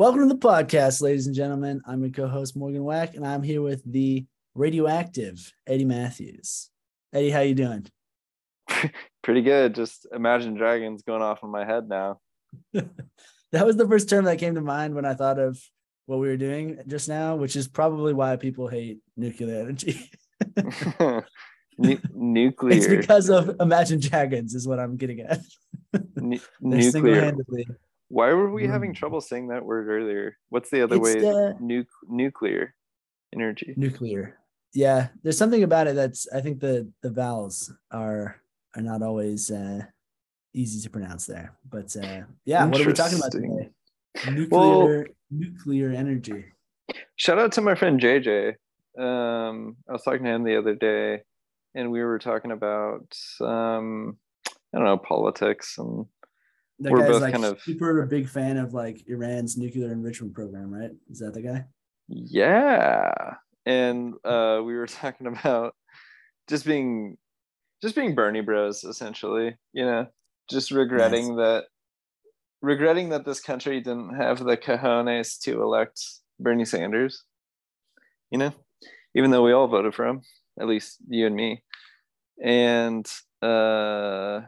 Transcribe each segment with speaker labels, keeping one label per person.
Speaker 1: Welcome to the podcast, ladies and gentlemen. I'm your co-host Morgan Wack, and I'm here with the radioactive Eddie Matthews. Eddie, how you doing?
Speaker 2: Pretty good. Just Imagine Dragons going off in my head now.
Speaker 1: that was the first term that came to mind when I thought of what we were doing just now, which is probably why people hate nuclear energy.
Speaker 2: nuclear.
Speaker 1: It's because of Imagine Dragons, is what I'm getting at.
Speaker 2: nuclear. Why were we having trouble saying that word earlier? What's the other it's way? The, nu- nuclear energy.
Speaker 1: Nuclear. Yeah, there's something about it that's. I think the the vowels are are not always uh, easy to pronounce there. But uh, yeah, what are we talking about today? Nuclear well, nuclear energy.
Speaker 2: Shout out to my friend JJ. Um, I was talking to him the other day, and we were talking about um, I don't know politics, and
Speaker 1: that we're both like kind of super big fan of like Iran's nuclear enrichment program, right? Is that the guy?
Speaker 2: Yeah, and uh, we were talking about just being just being Bernie Bros, essentially. You know, just regretting that regretting that this country didn't have the cojones to elect Bernie Sanders. You know, even though we all voted for him, at least you and me. And uh,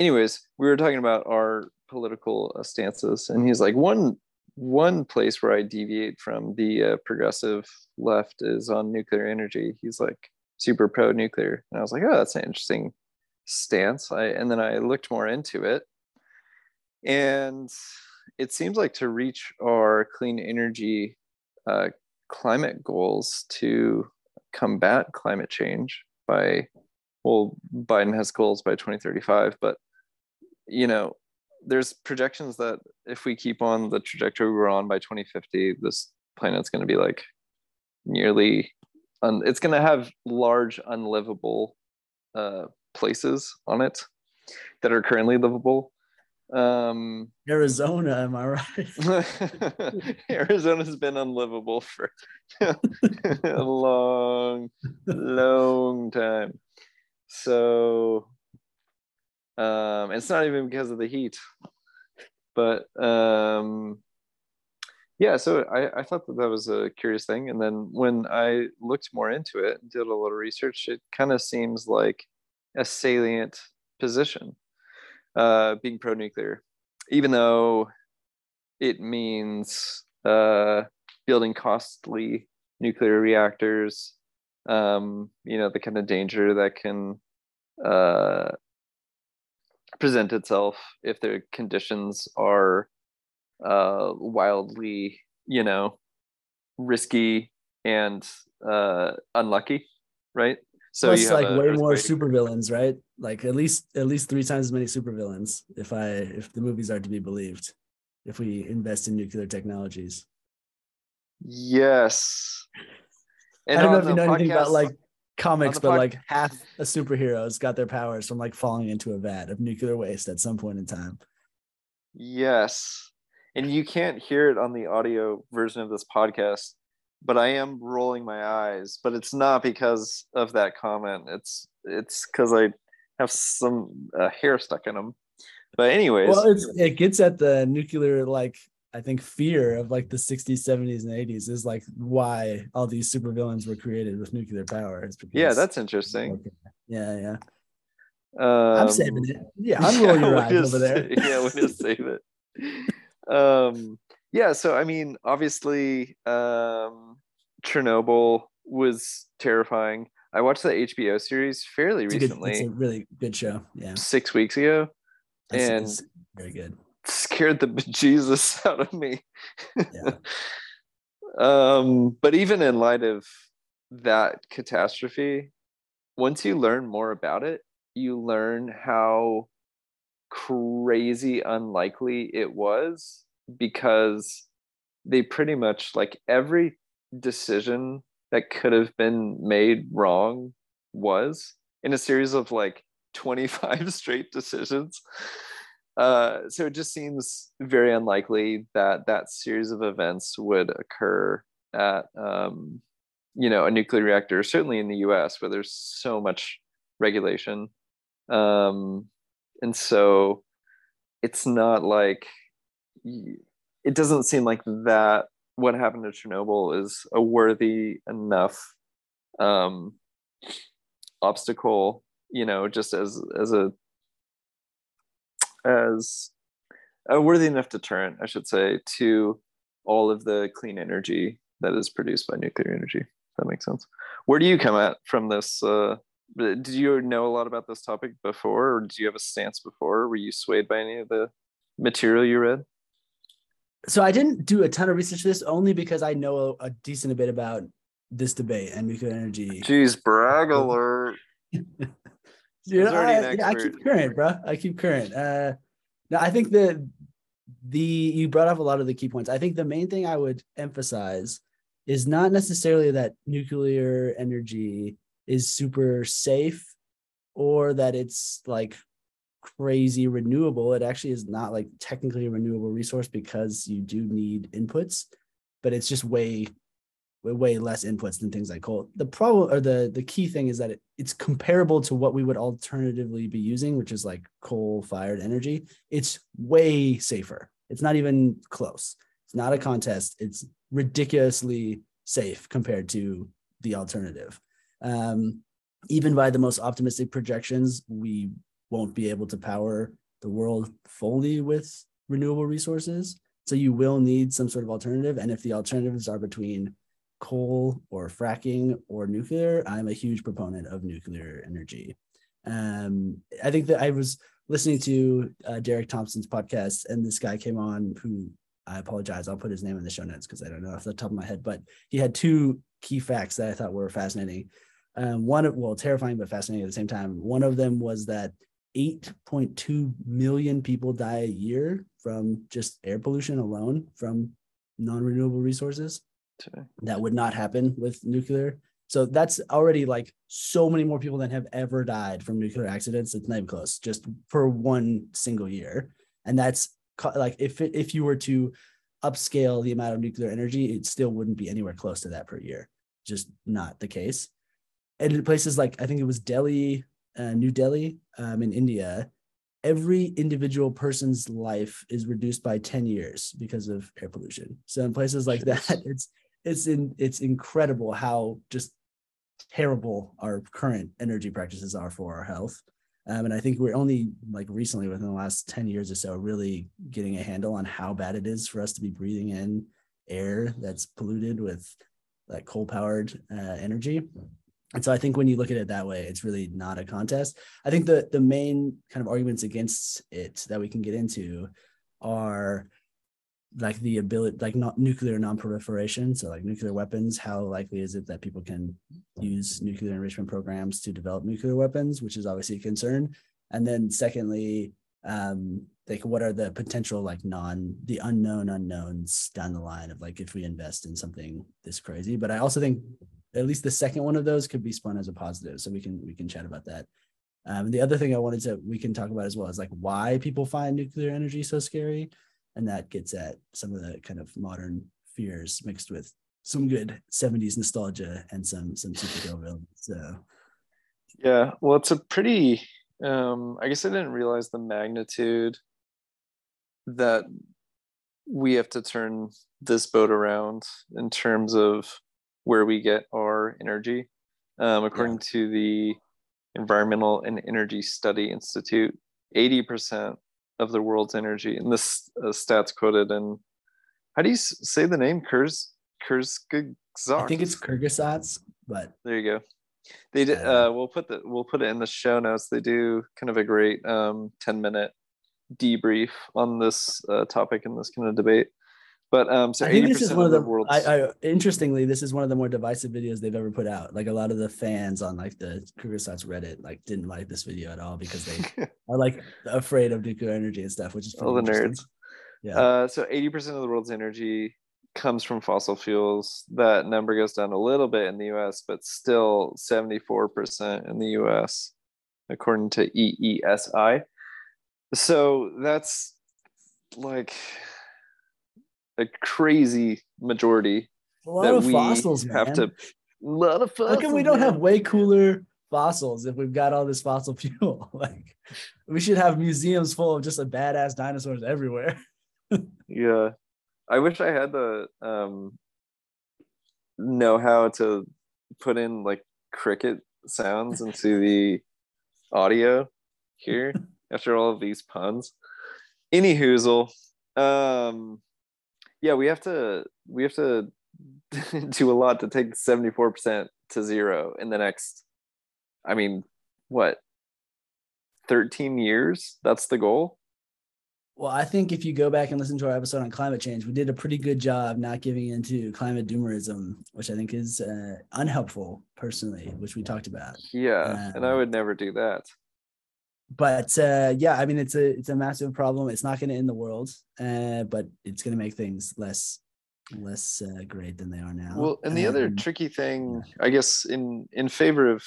Speaker 2: anyways, we were talking about our political uh, stances, and he's like, one one place where I deviate from the uh, progressive left is on nuclear energy. He's like super pro nuclear, and I was like, oh, that's an interesting stance. I and then I looked more into it, and it seems like to reach our clean energy uh, climate goals to combat climate change by well biden has goals by 2035 but you know there's projections that if we keep on the trajectory we're on by 2050 this planet's going to be like nearly un- it's going to have large unlivable uh, places on it that are currently livable.
Speaker 1: Um arizona am i right?
Speaker 2: Arizona's been unlivable for a long long time. So um it's not even because of the heat. But um yeah so i i thought that that was a curious thing. And then when i looked more into it and did a little research it kind of seems like a salient position uh, being pro nuclear, even though it means uh, building costly nuclear reactors, um, you know, the kind of danger that can uh, present itself if the conditions are uh, wildly, you know, risky and uh, unlucky, right?
Speaker 1: So Plus, like way more supervillains, right? Like at least at least three times as many supervillains. If I if the movies are to be believed, if we invest in nuclear technologies.
Speaker 2: Yes.
Speaker 1: And I don't know if you know podcast, anything about like comics, but pod- like half a superheroes got their powers from like falling into a vat of nuclear waste at some point in time.
Speaker 2: Yes. And you can't hear it on the audio version of this podcast, but I am rolling my eyes, but it's not because of that comment. It's it's because I have some uh, hair stuck in them. But anyways,
Speaker 1: well, it gets at the nuclear like I think fear of like the 60s, 70s, and 80s is like why all these supervillains were created with nuclear power.
Speaker 2: yeah, that's interesting.
Speaker 1: Okay. Yeah, yeah. Um, I'm saving it. Yeah, I'm rolling yeah, your eyes over there.
Speaker 2: yeah, we'll just save it. Um, yeah so i mean obviously um chernobyl was terrifying i watched the hbo series fairly
Speaker 1: it's
Speaker 2: recently
Speaker 1: a, good, it's a really good show yeah
Speaker 2: six weeks ago that's, and
Speaker 1: very good
Speaker 2: scared the bejesus out of me yeah. um but even in light of that catastrophe once you learn more about it you learn how crazy unlikely it was because they pretty much like every decision that could have been made wrong was in a series of like 25 straight decisions. Uh, so it just seems very unlikely that that series of events would occur at, um, you know, a nuclear reactor, certainly in the US, where there's so much regulation. Um, and so it's not like it doesn't seem like that what happened to Chernobyl is a worthy enough um, obstacle, you know, just as as a as a worthy enough deterrent, I should say, to all of the clean energy that is produced by nuclear energy. that makes sense. Where do you come at from this? Uh, did you know a lot about this topic before, or do you have a stance before? Were you swayed by any of the material you read?
Speaker 1: So I didn't do a ton of research this only because I know a, a decent bit about this debate and nuclear energy.
Speaker 2: Jeez, brag alert.
Speaker 1: Dude, I, I, keep current, bro. I keep current. Uh, no, I think that the you brought up a lot of the key points. I think the main thing I would emphasize is not necessarily that nuclear energy is super safe or that it's like crazy renewable. It actually is not like technically a renewable resource because you do need inputs, but it's just way way less inputs than things like coal. The problem or the the key thing is that it, it's comparable to what we would alternatively be using, which is like coal fired energy. It's way safer. It's not even close. It's not a contest. It's ridiculously safe compared to the alternative. Um, even by the most optimistic projections, we won't be able to power the world fully with renewable resources. So you will need some sort of alternative. And if the alternatives are between coal or fracking or nuclear, I'm a huge proponent of nuclear energy. Um, I think that I was listening to uh, Derek Thompson's podcast, and this guy came on who I apologize. I'll put his name in the show notes because I don't know off the top of my head, but he had two key facts that I thought were fascinating. Um, one, well, terrifying but fascinating at the same time. One of them was that 8.2 million people die a year from just air pollution alone from non-renewable resources. That would not happen with nuclear. So that's already like so many more people than have ever died from nuclear accidents. It's not even close, just for one single year. And that's like if if you were to upscale the amount of nuclear energy, it still wouldn't be anywhere close to that per year. Just not the case. And in places like I think it was Delhi, uh, New Delhi, um, in India, every individual person's life is reduced by 10 years because of air pollution. So in places like that, it's it's in it's incredible how just terrible our current energy practices are for our health. Um, and I think we're only like recently within the last 10 years or so really getting a handle on how bad it is for us to be breathing in air that's polluted with like coal powered uh, energy. And so I think when you look at it that way, it's really not a contest. I think the the main kind of arguments against it that we can get into are like the ability like not nuclear non-proliferation so like nuclear weapons how likely is it that people can use nuclear enrichment programs to develop nuclear weapons which is obviously a concern. And then secondly um like what are the potential like non the unknown unknowns down the line of like if we invest in something this crazy? But i also think at least the second one of those could be spun as a positive so we can we can chat about that. Um, the other thing i wanted to we can talk about as well is like why people find nuclear energy so scary and that gets at some of the kind of modern fears mixed with some good 70s nostalgia and some some superhero villains so
Speaker 2: yeah well it's a pretty um i guess i didn't realize the magnitude that we have to turn this boat around in terms of where we get our energy um, according yeah. to the environmental and energy study institute 80% of the world's energy. And this uh, stats quoted in how do you say the name? Kurz Kurzgesagt.
Speaker 1: I think it's Kyrgyzstats, but
Speaker 2: there you go. They did. Uh, we'll put the we'll put it in the show notes. They do kind of a great um, ten minute debrief on this uh, topic and this kind of debate. But um, so I think this is one of the, the.
Speaker 1: I, interestingly, this is one of the more divisive videos they've ever put out. Like a lot of the fans on like the Kurzgesagt's Reddit like didn't like this video at all because they are like afraid of nuclear energy and stuff, which is
Speaker 2: all the nerds. Yeah. Uh, so eighty percent of the world's energy comes from fossil fuels. That number goes down a little bit in the U.S., but still seventy-four percent in the U.S. according to EESI. So that's like a crazy majority
Speaker 1: a lot of fossils have man. to a
Speaker 2: lot of fossils.
Speaker 1: How come we don't man. have way cooler fossils if we've got all this fossil fuel? like we should have museums full of just a badass dinosaurs everywhere.
Speaker 2: yeah. I wish I had the um know how to put in like cricket sounds into the audio here after all of these puns. Any hoozle. Um yeah, we have to we have to do a lot to take 74% to zero in the next I mean, what 13 years? That's the goal.
Speaker 1: Well, I think if you go back and listen to our episode on climate change, we did a pretty good job not giving into climate doomerism, which I think is uh, unhelpful personally, which we talked about.
Speaker 2: Yeah, um, and I um, would never do that.
Speaker 1: But uh, yeah, I mean, it's a it's a massive problem. It's not going to end the world, uh, but it's going to make things less less uh, great than they are now.
Speaker 2: Well, and the um, other tricky thing, I guess, in in favor of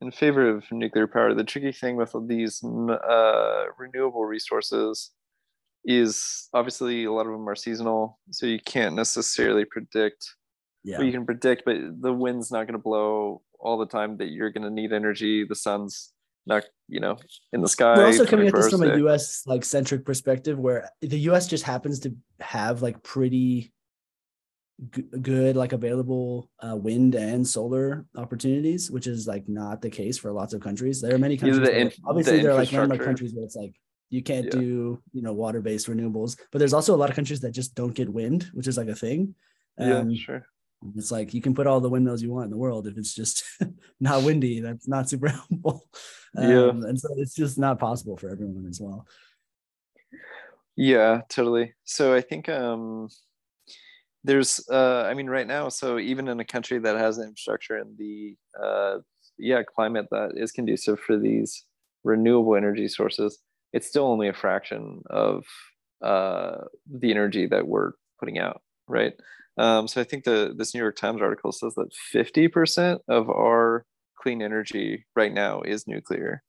Speaker 2: in favor of nuclear power, the tricky thing with these uh, renewable resources is obviously a lot of them are seasonal, so you can't necessarily predict. Yeah. Well, you can predict, but the wind's not going to blow all the time that you're going to need energy. The sun's not, you know, in the sky.
Speaker 1: We're also coming at this from a U.S. like centric perspective, where the U.S. just happens to have like pretty g- good like available uh, wind and solar opportunities, which is like not the case for lots of countries. There are many countries. The in, obviously, the there are like landmark countries where it's like you can't yeah. do you know water based renewables, but there's also a lot of countries that just don't get wind, which is like a thing.
Speaker 2: Um, yeah, sure.
Speaker 1: It's like you can put all the windmills you want in the world if it's just not windy. That's not super helpful. Um, yeah, and so it's just not possible for everyone as well.
Speaker 2: Yeah, totally. So I think um there's uh i mean right now so even in a country that has the infrastructure and the uh yeah climate that is conducive for these renewable energy sources it's still only a fraction of uh the energy that we're putting out right um so i think the this new york times article says that 50% of our clean energy right now is nuclear.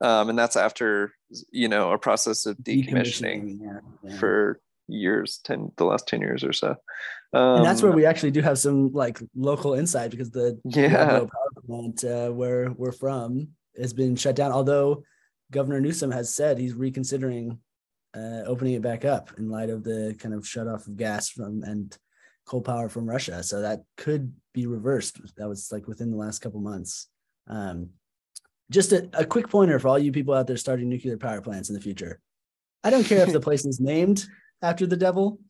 Speaker 2: Um and that's after you know a process of decommissioning, decommissioning yeah, yeah. for years 10 the last 10 years or so.
Speaker 1: Um, and that's where um, we actually do have some like local insight because the yeah. Power plant uh, where we're from has been shut down although governor newsom has said he's reconsidering uh, opening it back up in light of the kind of shut off of gas from and coal power from russia so that could be reversed that was like within the last couple months um, just a, a quick pointer for all you people out there starting nuclear power plants in the future I don't care if the place is named after the devil.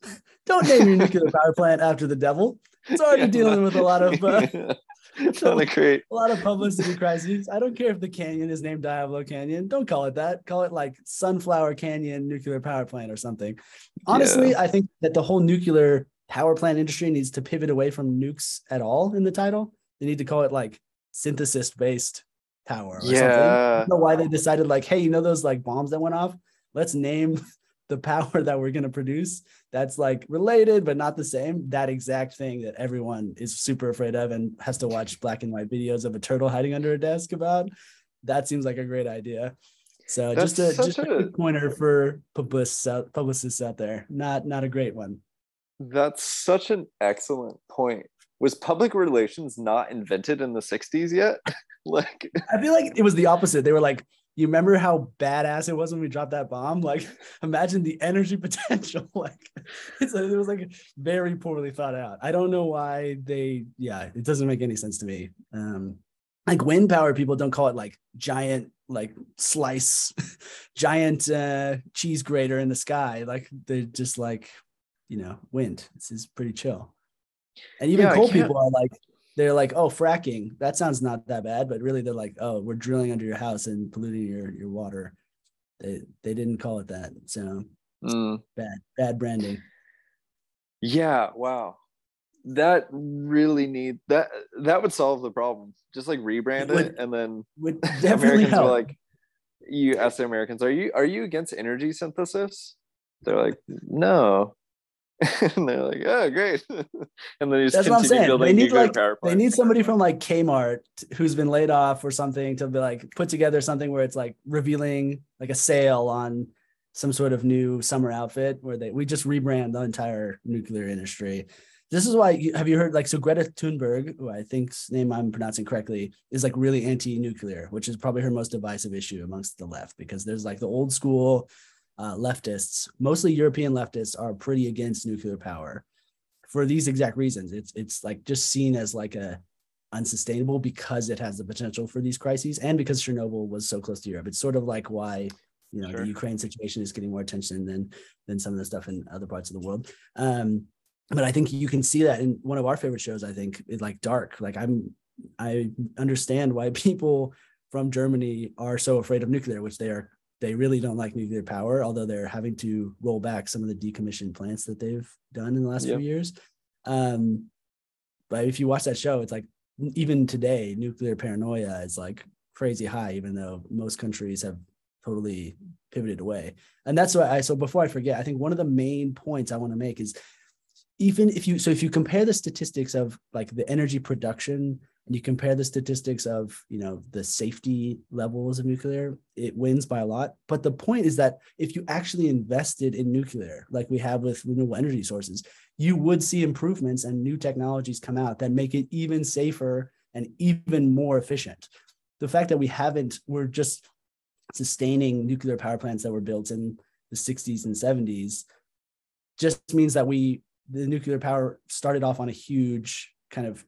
Speaker 1: Don't name your nuclear power plant after the devil. It's already yeah, dealing with a lot of uh,
Speaker 2: great.
Speaker 1: a lot of publicity crises. I don't care if the canyon is named Diablo Canyon. Don't call it that. Call it like Sunflower Canyon Nuclear Power Plant or something. Honestly, yeah. I think that the whole nuclear power plant industry needs to pivot away from nukes at all in the title. They need to call it like synthesis based power. yeah. Something. I don't know why they decided like, hey, you know those like bombs that went off? Let's name the power that we're going to produce that's like related but not the same that exact thing that everyone is super afraid of and has to watch black and white videos of a turtle hiding under a desk about that seems like a great idea so that's just a just a, a pointer for publicists out, publicists out there not not a great one
Speaker 2: that's such an excellent point was public relations not invented in the 60s yet like
Speaker 1: i feel like it was the opposite they were like you remember how badass it was when we dropped that bomb? Like, imagine the energy potential. like, it was like very poorly thought out. I don't know why they, yeah, it doesn't make any sense to me. Um, like wind power, people don't call it like giant, like slice, giant uh, cheese grater in the sky. Like, they're just like, you know, wind. This is pretty chill. And even yeah, coal people are like, they're like, oh, fracking. That sounds not that bad, but really they're like, oh, we're drilling under your house and polluting your your water. They they didn't call it that, so mm. bad bad branding.
Speaker 2: Yeah, wow. That really need that that would solve the problem. Just like rebrand it, would, it and then
Speaker 1: would definitely Americans help. are
Speaker 2: like you ask the Americans, are you are you against energy synthesis? They're like, no. and they're like, "Oh, great!" and then you just That's what I'm saying.
Speaker 1: They need like they need somebody from like Kmart who's been laid off or something to be like put together something where it's like revealing like a sale on some sort of new summer outfit where they we just rebrand the entire nuclear industry. This is why have you heard like so Greta Thunberg, who I think's name I'm pronouncing correctly, is like really anti-nuclear, which is probably her most divisive issue amongst the left because there's like the old school uh, leftists, mostly European leftists, are pretty against nuclear power for these exact reasons. It's it's like just seen as like a unsustainable because it has the potential for these crises and because Chernobyl was so close to Europe. It's sort of like why you know sure. the Ukraine situation is getting more attention than than some of the stuff in other parts of the world. Um, but I think you can see that in one of our favorite shows. I think is like Dark. Like I'm, I understand why people from Germany are so afraid of nuclear, which they are. They really don't like nuclear power, although they're having to roll back some of the decommissioned plants that they've done in the last yep. few years. Um, but if you watch that show, it's like even today, nuclear paranoia is like crazy high, even though most countries have totally pivoted away. And that's why I so before I forget, I think one of the main points I want to make is even if you so if you compare the statistics of like the energy production and you compare the statistics of you know the safety levels of nuclear it wins by a lot. But the point is that if you actually invested in nuclear like we have with renewable energy sources you would see improvements and new technologies come out that make it even safer and even more efficient. The fact that we haven't we're just sustaining nuclear power plants that were built in the 60s and 70s just means that we the nuclear power started off on a huge kind of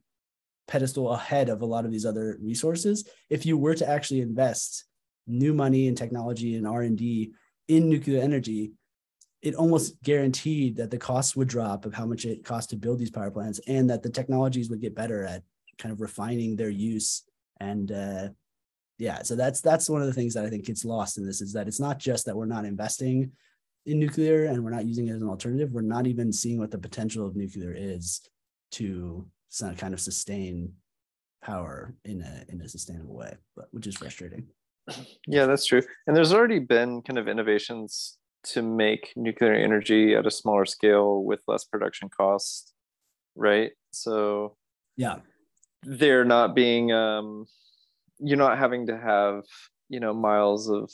Speaker 1: pedestal ahead of a lot of these other resources. If you were to actually invest new money and technology and r&d in nuclear energy it almost guaranteed that the costs would drop of how much it costs to build these power plants and that the technologies would get better at kind of refining their use. And uh, yeah so that's that's one of the things that i think gets lost in this is that it's not just that we're not investing in nuclear and we're not using it as an alternative, we're not even seeing what the potential of nuclear is to kind of sustain power in a in a sustainable way, but which is frustrating.
Speaker 2: Yeah, that's true. And there's already been kind of innovations to make nuclear energy at a smaller scale with less production costs, right? So
Speaker 1: yeah,
Speaker 2: they're not being um you're not having to have you know miles of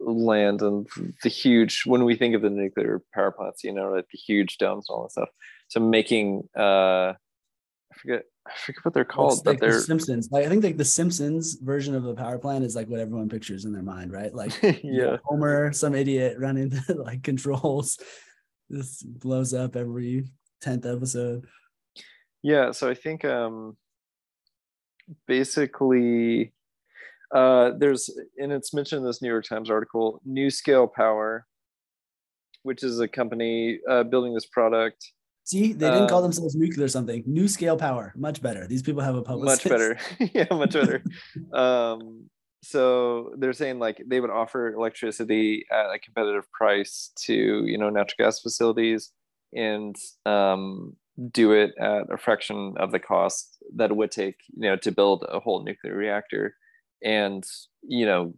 Speaker 2: land and the huge when we think of the nuclear power plants you know like the huge domes and all that stuff so making uh i forget i forget what they're called but they're the
Speaker 1: simpsons? Like i think like the simpsons version of the power plant is like what everyone pictures in their mind right? Like
Speaker 2: yeah.
Speaker 1: Homer some idiot running the like controls. This blows up every 10th episode.
Speaker 2: Yeah so i think um basically uh, there's, and it's mentioned in this New York Times article, NuScale Power, which is a company uh, building this product.
Speaker 1: See, they didn't um, call themselves nuclear something. NuScale Power, much better. These people have a publicist.
Speaker 2: Much better. yeah, much better. um, so they're saying like they would offer electricity at a competitive price to you know natural gas facilities and um, do it at a fraction of the cost that it would take you know to build a whole nuclear reactor and you know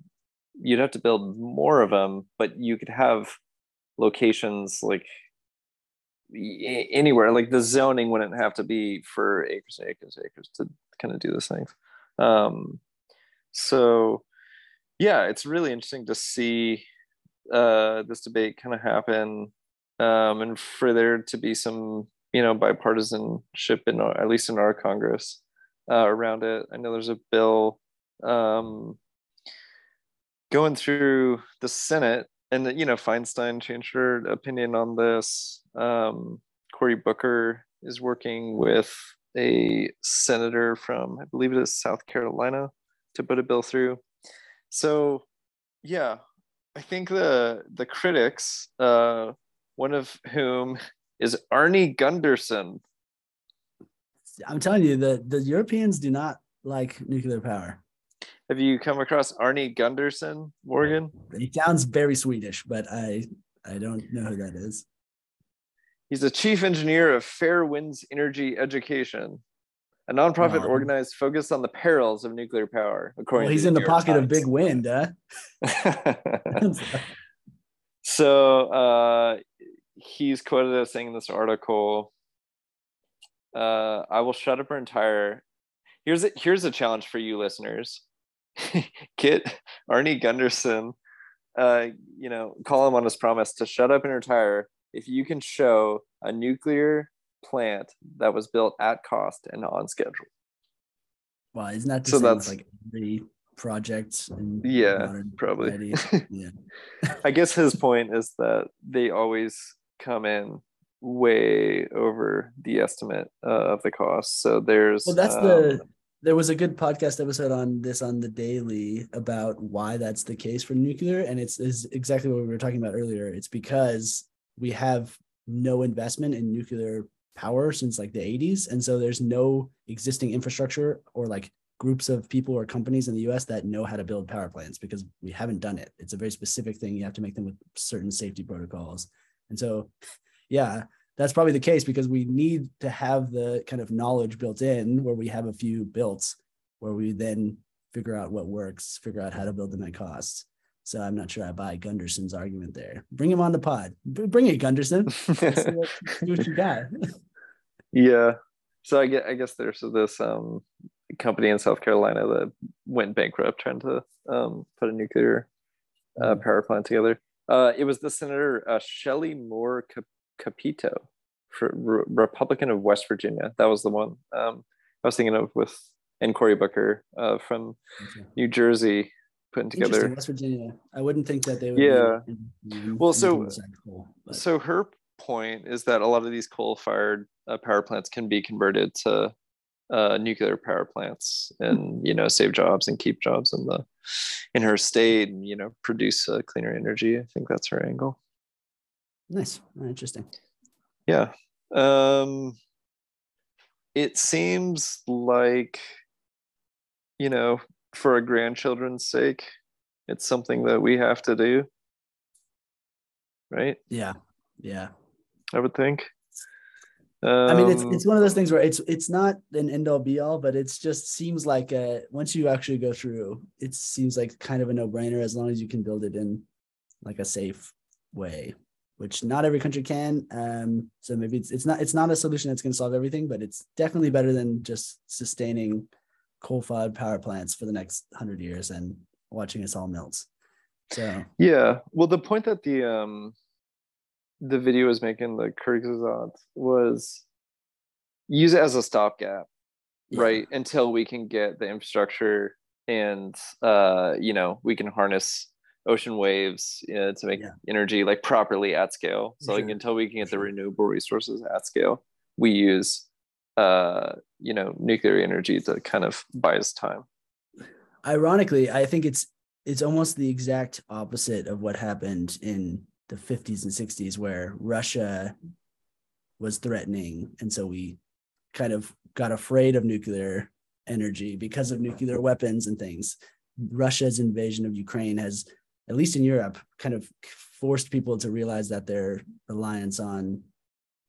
Speaker 2: you'd have to build more of them but you could have locations like anywhere like the zoning wouldn't have to be for acres and acres and acres to kind of do those things um so yeah it's really interesting to see uh this debate kind of happen um and for there to be some you know bipartisanship in at least in our congress uh, around it i know there's a bill um, going through the Senate, and you know, Feinstein changed her opinion on this. Um, Cory Booker is working with a senator from, I believe it is South Carolina, to put a bill through. So, yeah, I think the the critics, uh, one of whom is Arnie Gundersen.
Speaker 1: I'm telling you, the the Europeans do not like nuclear power.
Speaker 2: Have you come across Arnie Gundersen, Morgan?
Speaker 1: He sounds very Swedish, but I I don't know who that is.
Speaker 2: He's the chief engineer of Fairewinds Energy Education, a nonprofit oh. organized focused on the perils of nuclear power.
Speaker 1: According well, he's in the, pocket Times. of Big Wind, huh?
Speaker 2: so uh, he's quoted as saying in this article, uh, "I will shut up our entire." Here's a, here's a challenge for you listeners Kit Arnie Gundersen, uh, you know, call him on his promise to shut up and retire if you can show a nuclear plant that was built at cost and on schedule.
Speaker 1: Well, isn't that so that's like every project.
Speaker 2: yeah, probably. yeah. I guess his point is that they always come in way over the estimate uh, of the cost. So there's
Speaker 1: well, that's um, the there was a good podcast episode on this on the daily about why that's the case for nuclear, and it's is exactly what we were talking about earlier. It's because we have no investment in nuclear power since like the 80s, and so there's no existing infrastructure or like groups of people or companies in the US that know how to build power plants because we haven't done it. It's a very specific thing. You have to make them with certain safety protocols. And so, yeah, that's probably the case because we need to have the kind of knowledge built in where we have a few built where we then figure out what works, figure out how to build them at cost. So I'm not sure I buy Gundersen's argument there. Bring him on the pod. Bring it, Gundersen. what, see what you got.
Speaker 2: yeah. So I guess, I guess there's this um, company in South Carolina that went bankrupt trying to um, put a nuclear uh, mm. power plant together. Uh, it was the Senator uh, Shelley Moore Capito, for Re- Republican of West Virginia. That was the one um, I was thinking of with and Cory Booker uh, from okay. New Jersey putting together
Speaker 1: West Virginia. I wouldn't think that they would.
Speaker 2: Yeah. In, well, so coal, so her point is that a lot of these coal-fired uh, power plants can be converted to uh, nuclear power plants and you know save jobs and keep jobs in the in her state and you know produce uh, cleaner energy i think that's her angle
Speaker 1: nice interesting
Speaker 2: yeah um it seems like you know for our grandchildren's sake it's something that we have to do. Right?
Speaker 1: Yeah yeah.
Speaker 2: I would think.
Speaker 1: Um, I mean, it's it's one of those things where it's it's not an end all be all, but it's just seems like a, once you actually go through, it seems like kind of a no brainer as long as you can build it in like a safe way, which not every country can. Um, so maybe it's it's not it's not a solution that's going to solve everything, but it's definitely better than just sustaining coal-fired power plants for the next hundred years and watching us all melt. So
Speaker 2: yeah, well, the point that the um the video was making the Kurzgesagt was use it as a stopgap, yeah. right? Until we can get the infrastructure and uh, you know we can harness ocean waves you know, to make yeah. energy like properly at scale. So sure. like until we can get the renewable resources at scale, we use uh, you know nuclear energy to kind of buy us time.
Speaker 1: Ironically, I think it's it's almost the exact opposite of what happened in the 50s and 60s where Russia was threatening. And so we kind of got afraid of nuclear energy because of nuclear weapons and things. Russia's invasion of Ukraine has, at least in Europe, kind of forced people to realize that their reliance on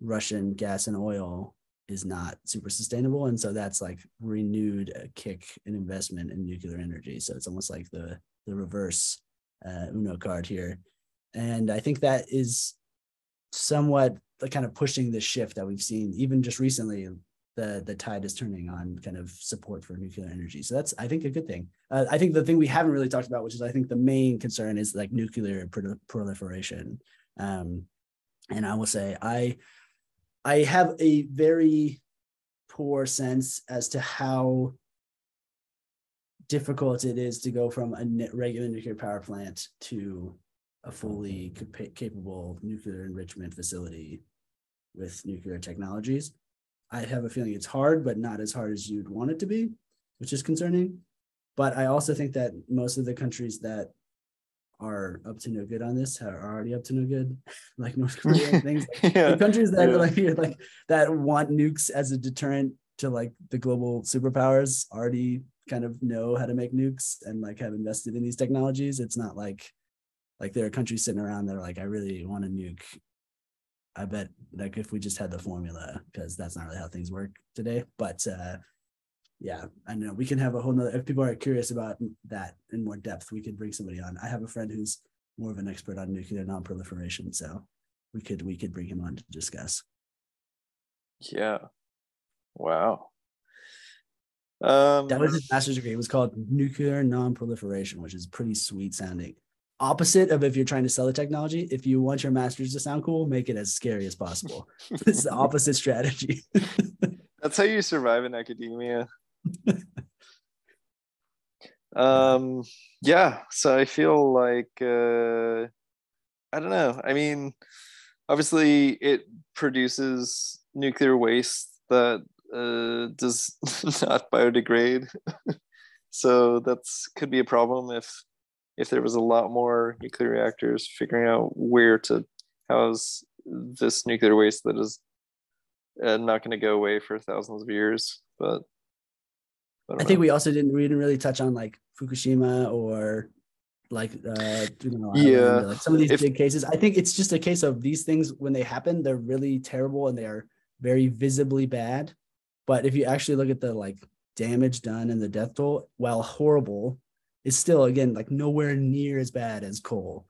Speaker 1: Russian gas and oil is not super sustainable. And so that's like renewed a kick in investment in nuclear energy. So it's almost like the the reverse uh, Uno card here. And I think that is somewhat kind of pushing the shift that we've seen, even just recently. The, the tide is turning on kind of support for nuclear energy. So that's, I think, a good thing. Uh, I think the thing we haven't really talked about, which is I think the main concern is like nuclear pro- proliferation. Um, and I will say, I, I have a very poor sense as to how difficult it is to go from a regular nuclear power plant to a fully capable nuclear enrichment facility with nuclear technologies. I have a feeling it's hard, but not as hard as you'd want it to be, which is concerning. But I also think that most of the countries that are up to no good on this are already up to no good, like North Korea things. Like yeah. The countries that yeah. like like that want nukes as a deterrent to like the global superpowers already kind of know how to make nukes and like have invested in these technologies. It's not like like there are countries sitting around that are like, I really want a nuke. I bet like if we just had the formula, because that's not really how things work today. But uh yeah, I know we can have a whole nother if people are curious about that in more depth, we could bring somebody on. I have a friend who's more of an expert on nuclear non-proliferation. So we could we could bring him on to discuss.
Speaker 2: Yeah. Wow. Um,
Speaker 1: that was his master's degree. It was called nuclear non-proliferation, which is pretty sweet sounding opposite of if you're trying to sell the technology. If you want your masters to sound cool, make it as scary as possible. it's the opposite strategy.
Speaker 2: That's how you survive in academia. Um, yeah. So I feel like uh, I don't know. I mean, obviously, it produces nuclear waste that uh, does not biodegrade. so that's could be a problem if if there was a lot more nuclear reactors figuring out where to house this nuclear waste that is uh, not going to go away for thousands of years. But
Speaker 1: I, I think we also didn't we didn't really touch on like Fukushima or like uh you know,
Speaker 2: yeah
Speaker 1: like some of these if, big cases. I think it's just a case of these things when they happen, they're really terrible and they are very visibly bad. But if you actually look at the like damage done and the death toll, while horrible, is still again like nowhere near as bad as coal,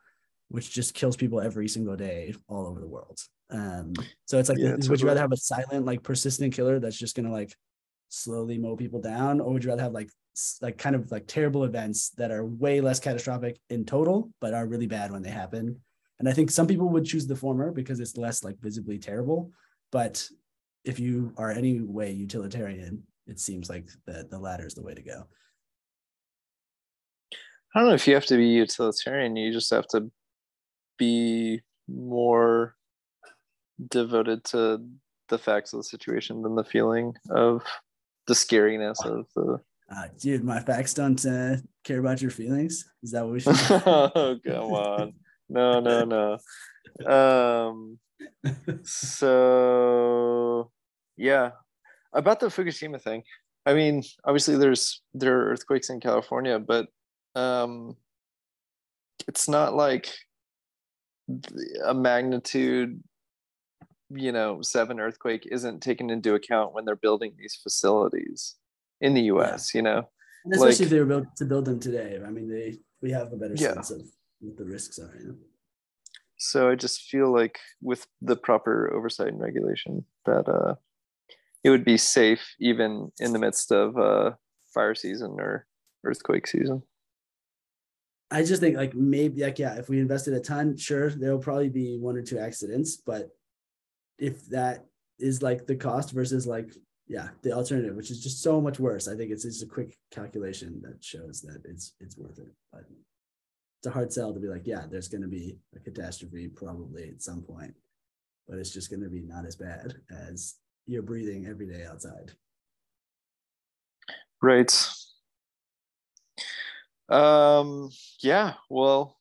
Speaker 1: which just kills people every single day all over the world. Um, so it's like, yeah, would you rather have a silent, like persistent killer that's just gonna like slowly mow people down, or would you rather have like like kind of like terrible events that are way less catastrophic in total, but are really bad when they happen? And I think some people would choose the former because it's less like visibly terrible. But if you are any way utilitarian, it seems like the the latter is the way to go.
Speaker 2: I don't know if you have to be utilitarian. You just have to be more devoted to the facts of the situation than the feeling of the scariness of the.
Speaker 1: Uh, dude, my facts don't uh, care about your feelings. Is that what we should?
Speaker 2: oh come on! No, no, no. Um. So, yeah, about the Fukushima thing. I mean, obviously, there's there are earthquakes in California, but um, it's not like a magnitude you know seven earthquake isn't taken into account when they're building these facilities in the us yeah. you know
Speaker 1: and especially like, if they were built to build them today i mean they we have a better yeah. sense of what the risks are you know
Speaker 2: so i just feel like with the proper oversight and regulation that uh it would be safe even in the midst of uh fire season or earthquake season
Speaker 1: I just think like maybe like yeah, if we invested a ton, sure, there'll probably be one or two accidents, but if that is like the cost versus like yeah the alternative which is just so much worse. I think it's just a quick calculation that shows that it's it's worth it. But it's a hard sell to be like yeah there's going to be a catastrophe probably at some point but it's just going to be not as bad as you're breathing every day outside.
Speaker 2: Right. Um yeah well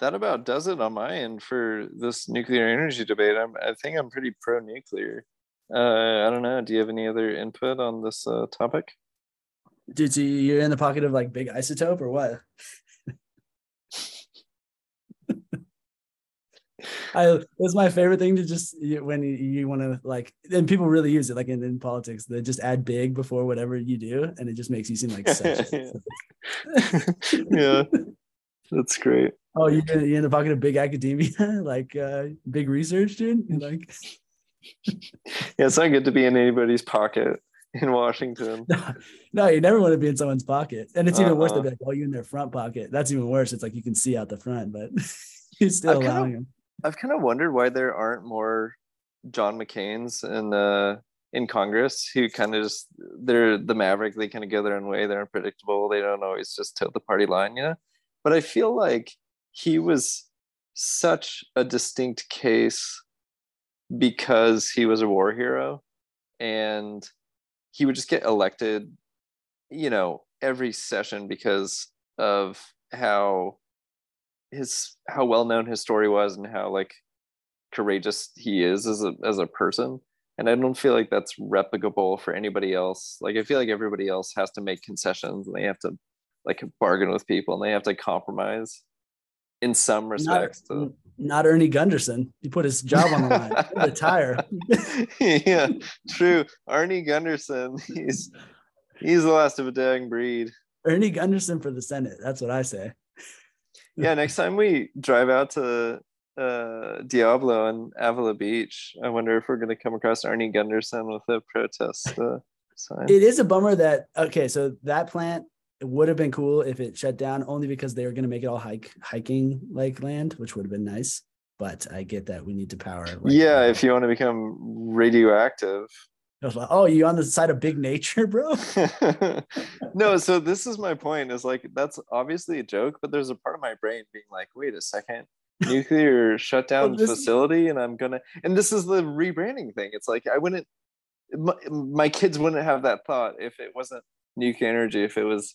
Speaker 2: that about does it on my end for this nuclear energy debate. I'm, I think I'm pretty pro nuclear. Uh, I don't know. Do you have any other input on this uh, topic?
Speaker 1: Dude, so you're in the pocket of like big isotope or what? I it's my favorite thing to just when you, you want to like and people really use it like in, in politics they just add big before whatever you do and it just makes you seem like such
Speaker 2: yeah that's great
Speaker 1: Oh, you're, in the pocket of big academia, like uh, big research, dude. Like,
Speaker 2: yeah, it's not good to be in anybody's pocket in Washington.
Speaker 1: No, no you never want to be in someone's pocket, and it's even uh-huh. worse to be like, "Oh, you in their front pocket." That's even worse. It's like you can see out the front, but you're still I've allowing kind
Speaker 2: of, them. I've kind of wondered why there aren't more John McCain's in the in Congress who kind of just they're the maverick. They kind of go their own way. They're unpredictable. They don't always just toe the party line, you know. But I feel like he was such a distinct case because he was a war hero and he would just get elected you know every session because of how his how well known his story was and how like courageous he is as a as a person. And i don't feel like that's replicable for anybody else. Like i feel like everybody else has to make concessions and they have to like bargain with people and they have to compromise in some respects.
Speaker 1: Not, not Ernie Gundersen. He put his job on the line. retire.
Speaker 2: yeah, true. Ernie Gundersen. He's he's the last of a dying breed.
Speaker 1: Ernie Gundersen for the Senate. That's what I say.
Speaker 2: yeah, next time we drive out to uh, Diablo and Avila Beach, I wonder if we're going to come across Ernie Gundersen with a protest uh, sign.
Speaker 1: It is a bummer that okay, so that plant it would have been cool if it shut down only because they were going to make it all hike hiking like land which would have been nice but i get that we need to power
Speaker 2: like, yeah if you want to become radioactive
Speaker 1: I was like, oh, you on the side of big nature, bro?
Speaker 2: no, so this is my point. Is like that's obviously a joke, but there's a part of my brain being like, wait a second, nuclear shutdown well, facility, and I'm gonna. And this is the rebranding thing. It's like I wouldn't. My, my kids wouldn't have that thought if it wasn't nuclear energy. If it was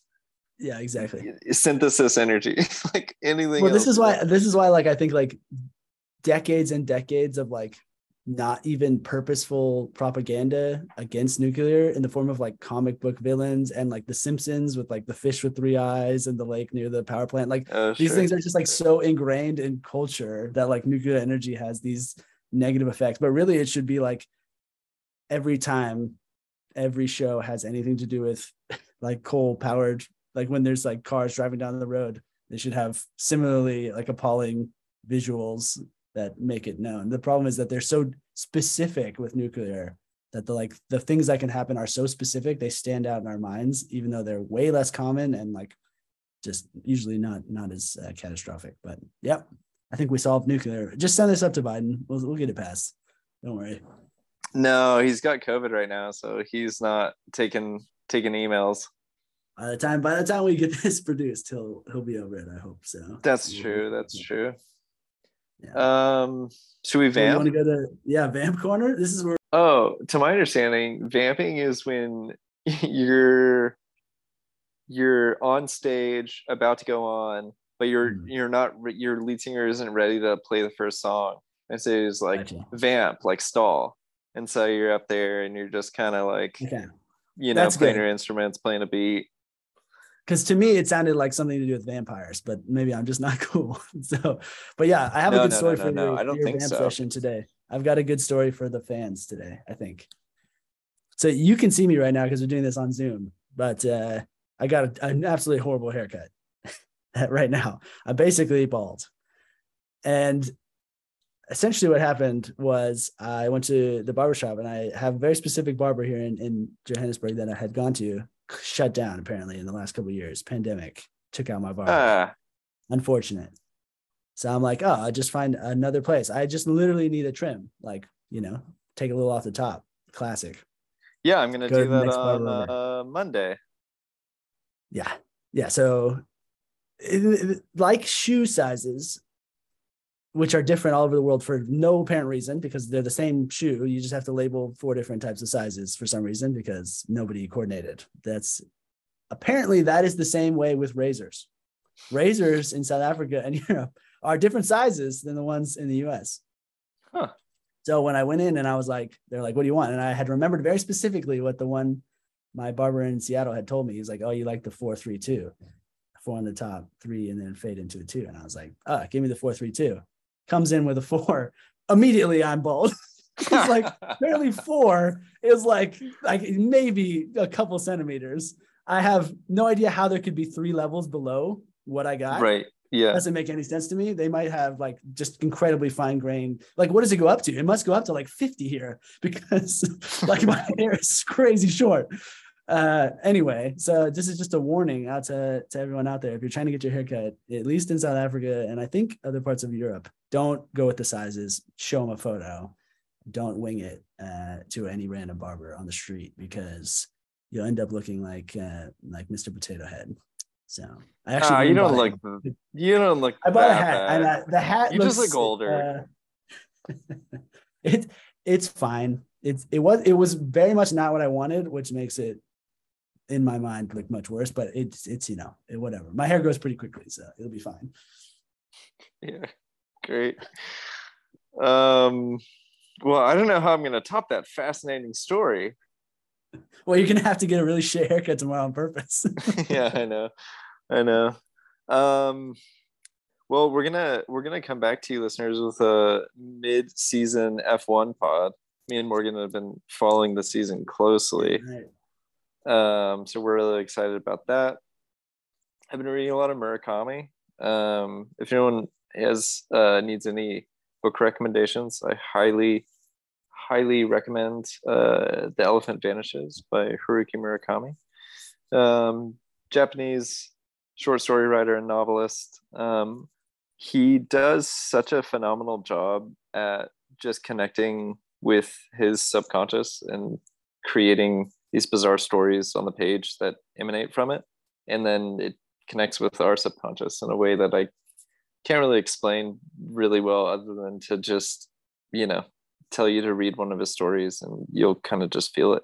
Speaker 1: yeah exactly.
Speaker 2: Synthesis energy like anything
Speaker 1: well this is why this is why like i think like decades and decades of like not even purposeful propaganda against nuclear in the form of like comic book villains and like the simpsons with like the fish with three eyes and the lake near the power plant. Like oh, these sure. things are just like so ingrained in culture that like nuclear energy has these negative effects. But really it should be like every time every show has anything to do with like coal powered like when there's like cars driving down the road they should have similarly like appalling visuals that make it known. The problem is that they're so specific with nuclear that the like the things that can happen are so specific they stand out in our minds even though they're way less common and like just usually not not as uh, catastrophic. But yep i think we solved nuclear. Just send this up to biden. We'll, we'll get it passed. Don't worry.
Speaker 2: No he's got covid right now so he's not taking taking emails
Speaker 1: by the time by the time we get this produced he'll he'll be over it i hope so
Speaker 2: that's true that's true yeah. Um, should we vamp?
Speaker 1: want to go to yeah, vamp corner? This is where.
Speaker 2: Oh, to my understanding, vamping is when you're you're on stage about to go on, but you're mm. you're not your lead singer isn't ready to play the first song, and so it's like gotcha. vamp, like stall, and so you're up there and you're just kind of like, okay. you know, That's playing good. your instruments, playing a beat,
Speaker 1: because to me it sounded like something to do with vampires, but maybe I'm just not cool. so, but yeah, I have no, a good no, story no, for no, your, I don't your think so. session today. I've got a good story for the fans today. I think. So you can see me right now because we're doing this on Zoom, but uh, I got a, an absolutely horrible haircut right now. I'm basically bald, and essentially what happened was I went to the barbershop and I have a very specific barber here in, in Johannesburg that I had gone to shut down apparently in the last couple years. Pandemic took out my bar. Uh. Unfortunate. So I'm like, oh, I just find another place. I just literally need a trim, like you know, take a little off the top. Classic.
Speaker 2: Yeah, I'm gonna Go do that on uh, Monday.
Speaker 1: Yeah, yeah. So, it, it, like shoe sizes, which are different all over the world for no apparent reason because they're the same shoe. You just have to label four different types of sizes for some reason because nobody coordinated. That's apparently that is the same way with razors. Razors in South Africa and Europe are different sizes than the ones in the US. Huh. So when I went in and I was like, they're like, what do you want? And I had remembered very specifically what the one my barber in Seattle had told me. He's like, oh, you like the four, three, two, four on the top, three, and then fade into a two. And I was like, oh, give me the four, three, two comes in with a four, immediately I'm bald. it's like barely four is like like maybe a couple centimeters. I have no idea how there could be three levels below what I got.
Speaker 2: Right. Yeah.
Speaker 1: Doesn't make any sense to me. They might have like just incredibly fine grain. Like, what does it go up to? It must go up to like 50 here because like my hair is crazy short uh, anyway, so this is just a warning out to, to everyone out there. If you're trying to get your haircut, at least in South Africa and I think other parts of Europe, don't go with the sizes. Show them a photo. Don't wing it uh, to any random barber on the street because you'll end up looking like uh, like Mr. Potato Head. So
Speaker 2: I actually uh, you don't look you don't look.
Speaker 1: I bought a hat bad. and uh, the hat.
Speaker 2: You looks, just look older.
Speaker 1: Uh, it it's fine. It's it was it was very much not what I wanted, which makes it in my mind look much worse, but it's it's you know it, whatever. My hair grows pretty quickly, so it'll be fine.
Speaker 2: Yeah, great. Um, well, I don't know how I'm going to top that fascinating story.
Speaker 1: Well, you're gonna have to get a really shit haircut tomorrow on purpose.
Speaker 2: yeah, I know, I know. Um, well, we're gonna we're gonna come back to you, listeners, with a mid-season F1 pod. Me and Morgan have been following the season closely. Right. Um, so we're really excited about that. I've been reading a lot of Murakami. Um, if anyone has uh, needs any book recommendations, I highly, highly recommend uh, The Elephant Vanishes by Haruki Murakami. Um, Japanese short story writer and novelist. Um, he does such a phenomenal job at just connecting with his subconscious and creating these bizarre stories on the page that emanate from it and then it connects with our subconscious in a way that i can't really explain really well other than to just you know tell you to read one of his stories and you'll kind of just feel it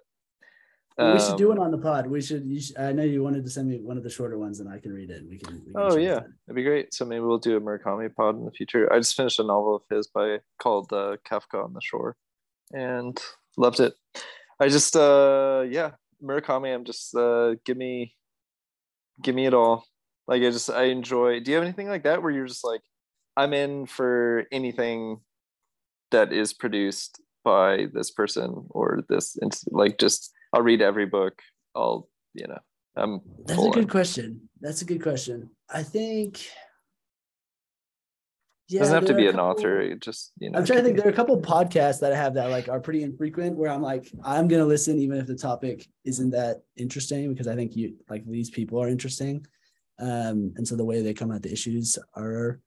Speaker 1: um, we should do it um, on the pod. We should, should, I know you wanted to send me one of the shorter ones, and I can read it. We can. We can
Speaker 2: oh yeah, that. that'd be great. So maybe we'll do a Murakami pod in the future. I just finished a novel of his by called uh, Kafka on the Shore, and loved it. I just, uh yeah, Murakami. I'm just, uh give me, give me it all. Like I just, I enjoy. Do you have anything like that where you're just like, I'm in for anything that is produced by this person or this, like just I'll read every book. I'll, you know, I'm.
Speaker 1: That's a good on. question. That's a good question. I think.
Speaker 2: Yeah, doesn't have to be an couple, author. just you know.
Speaker 1: I'm trying to think. There are a couple podcasts that I have that like are pretty infrequent, where I'm like, I'm gonna listen even if the topic isn't that interesting because I think you like these people are interesting, um, and so the way they come at the issues are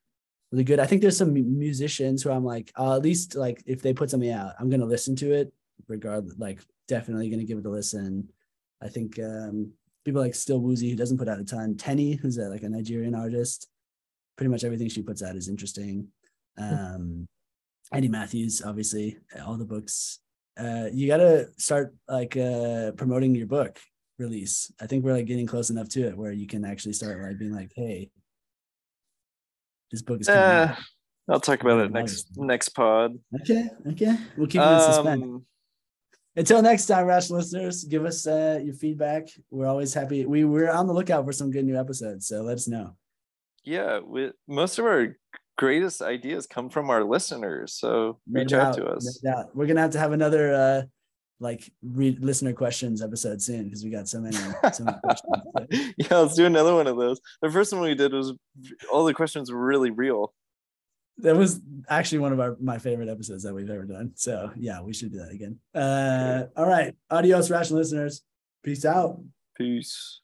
Speaker 1: really good. I think there's some musicians who I'm like, uh, at least like if they put something out, I'm gonna listen to it regardless. Like definitely going to give it a listen. I think um, people like Still Woozy, who doesn't put out a ton. Teni, who's a, like a Nigerian artist, pretty much everything she puts out is interesting. Um, Andy Matthews, obviously, all the books. Uh, you got to start like uh, promoting your book release. I think we're like getting close enough to it where you can actually start like being like, hey, this book is. Uh,
Speaker 2: I'll talk about it next next pod.
Speaker 1: Okay, okay, we'll keep it in suspense. Um, until next time, Rash listeners, give us uh, your feedback. We're always happy. We we're on the lookout for some good new episodes, so let us know.
Speaker 2: Yeah, we, most of our greatest ideas come from our listeners, so no reach doubt, out to us.
Speaker 1: No We're gonna have to have another uh, like read listener questions episode soon because we got so many, so many
Speaker 2: questions. yeah, let's do another one of those. The first one we did was all the questions were really real
Speaker 1: that was actually one of our my favorite episodes that we've ever done. So yeah, we should do that again. Uh, all right, adios, rational listeners. Peace out.
Speaker 2: Peace.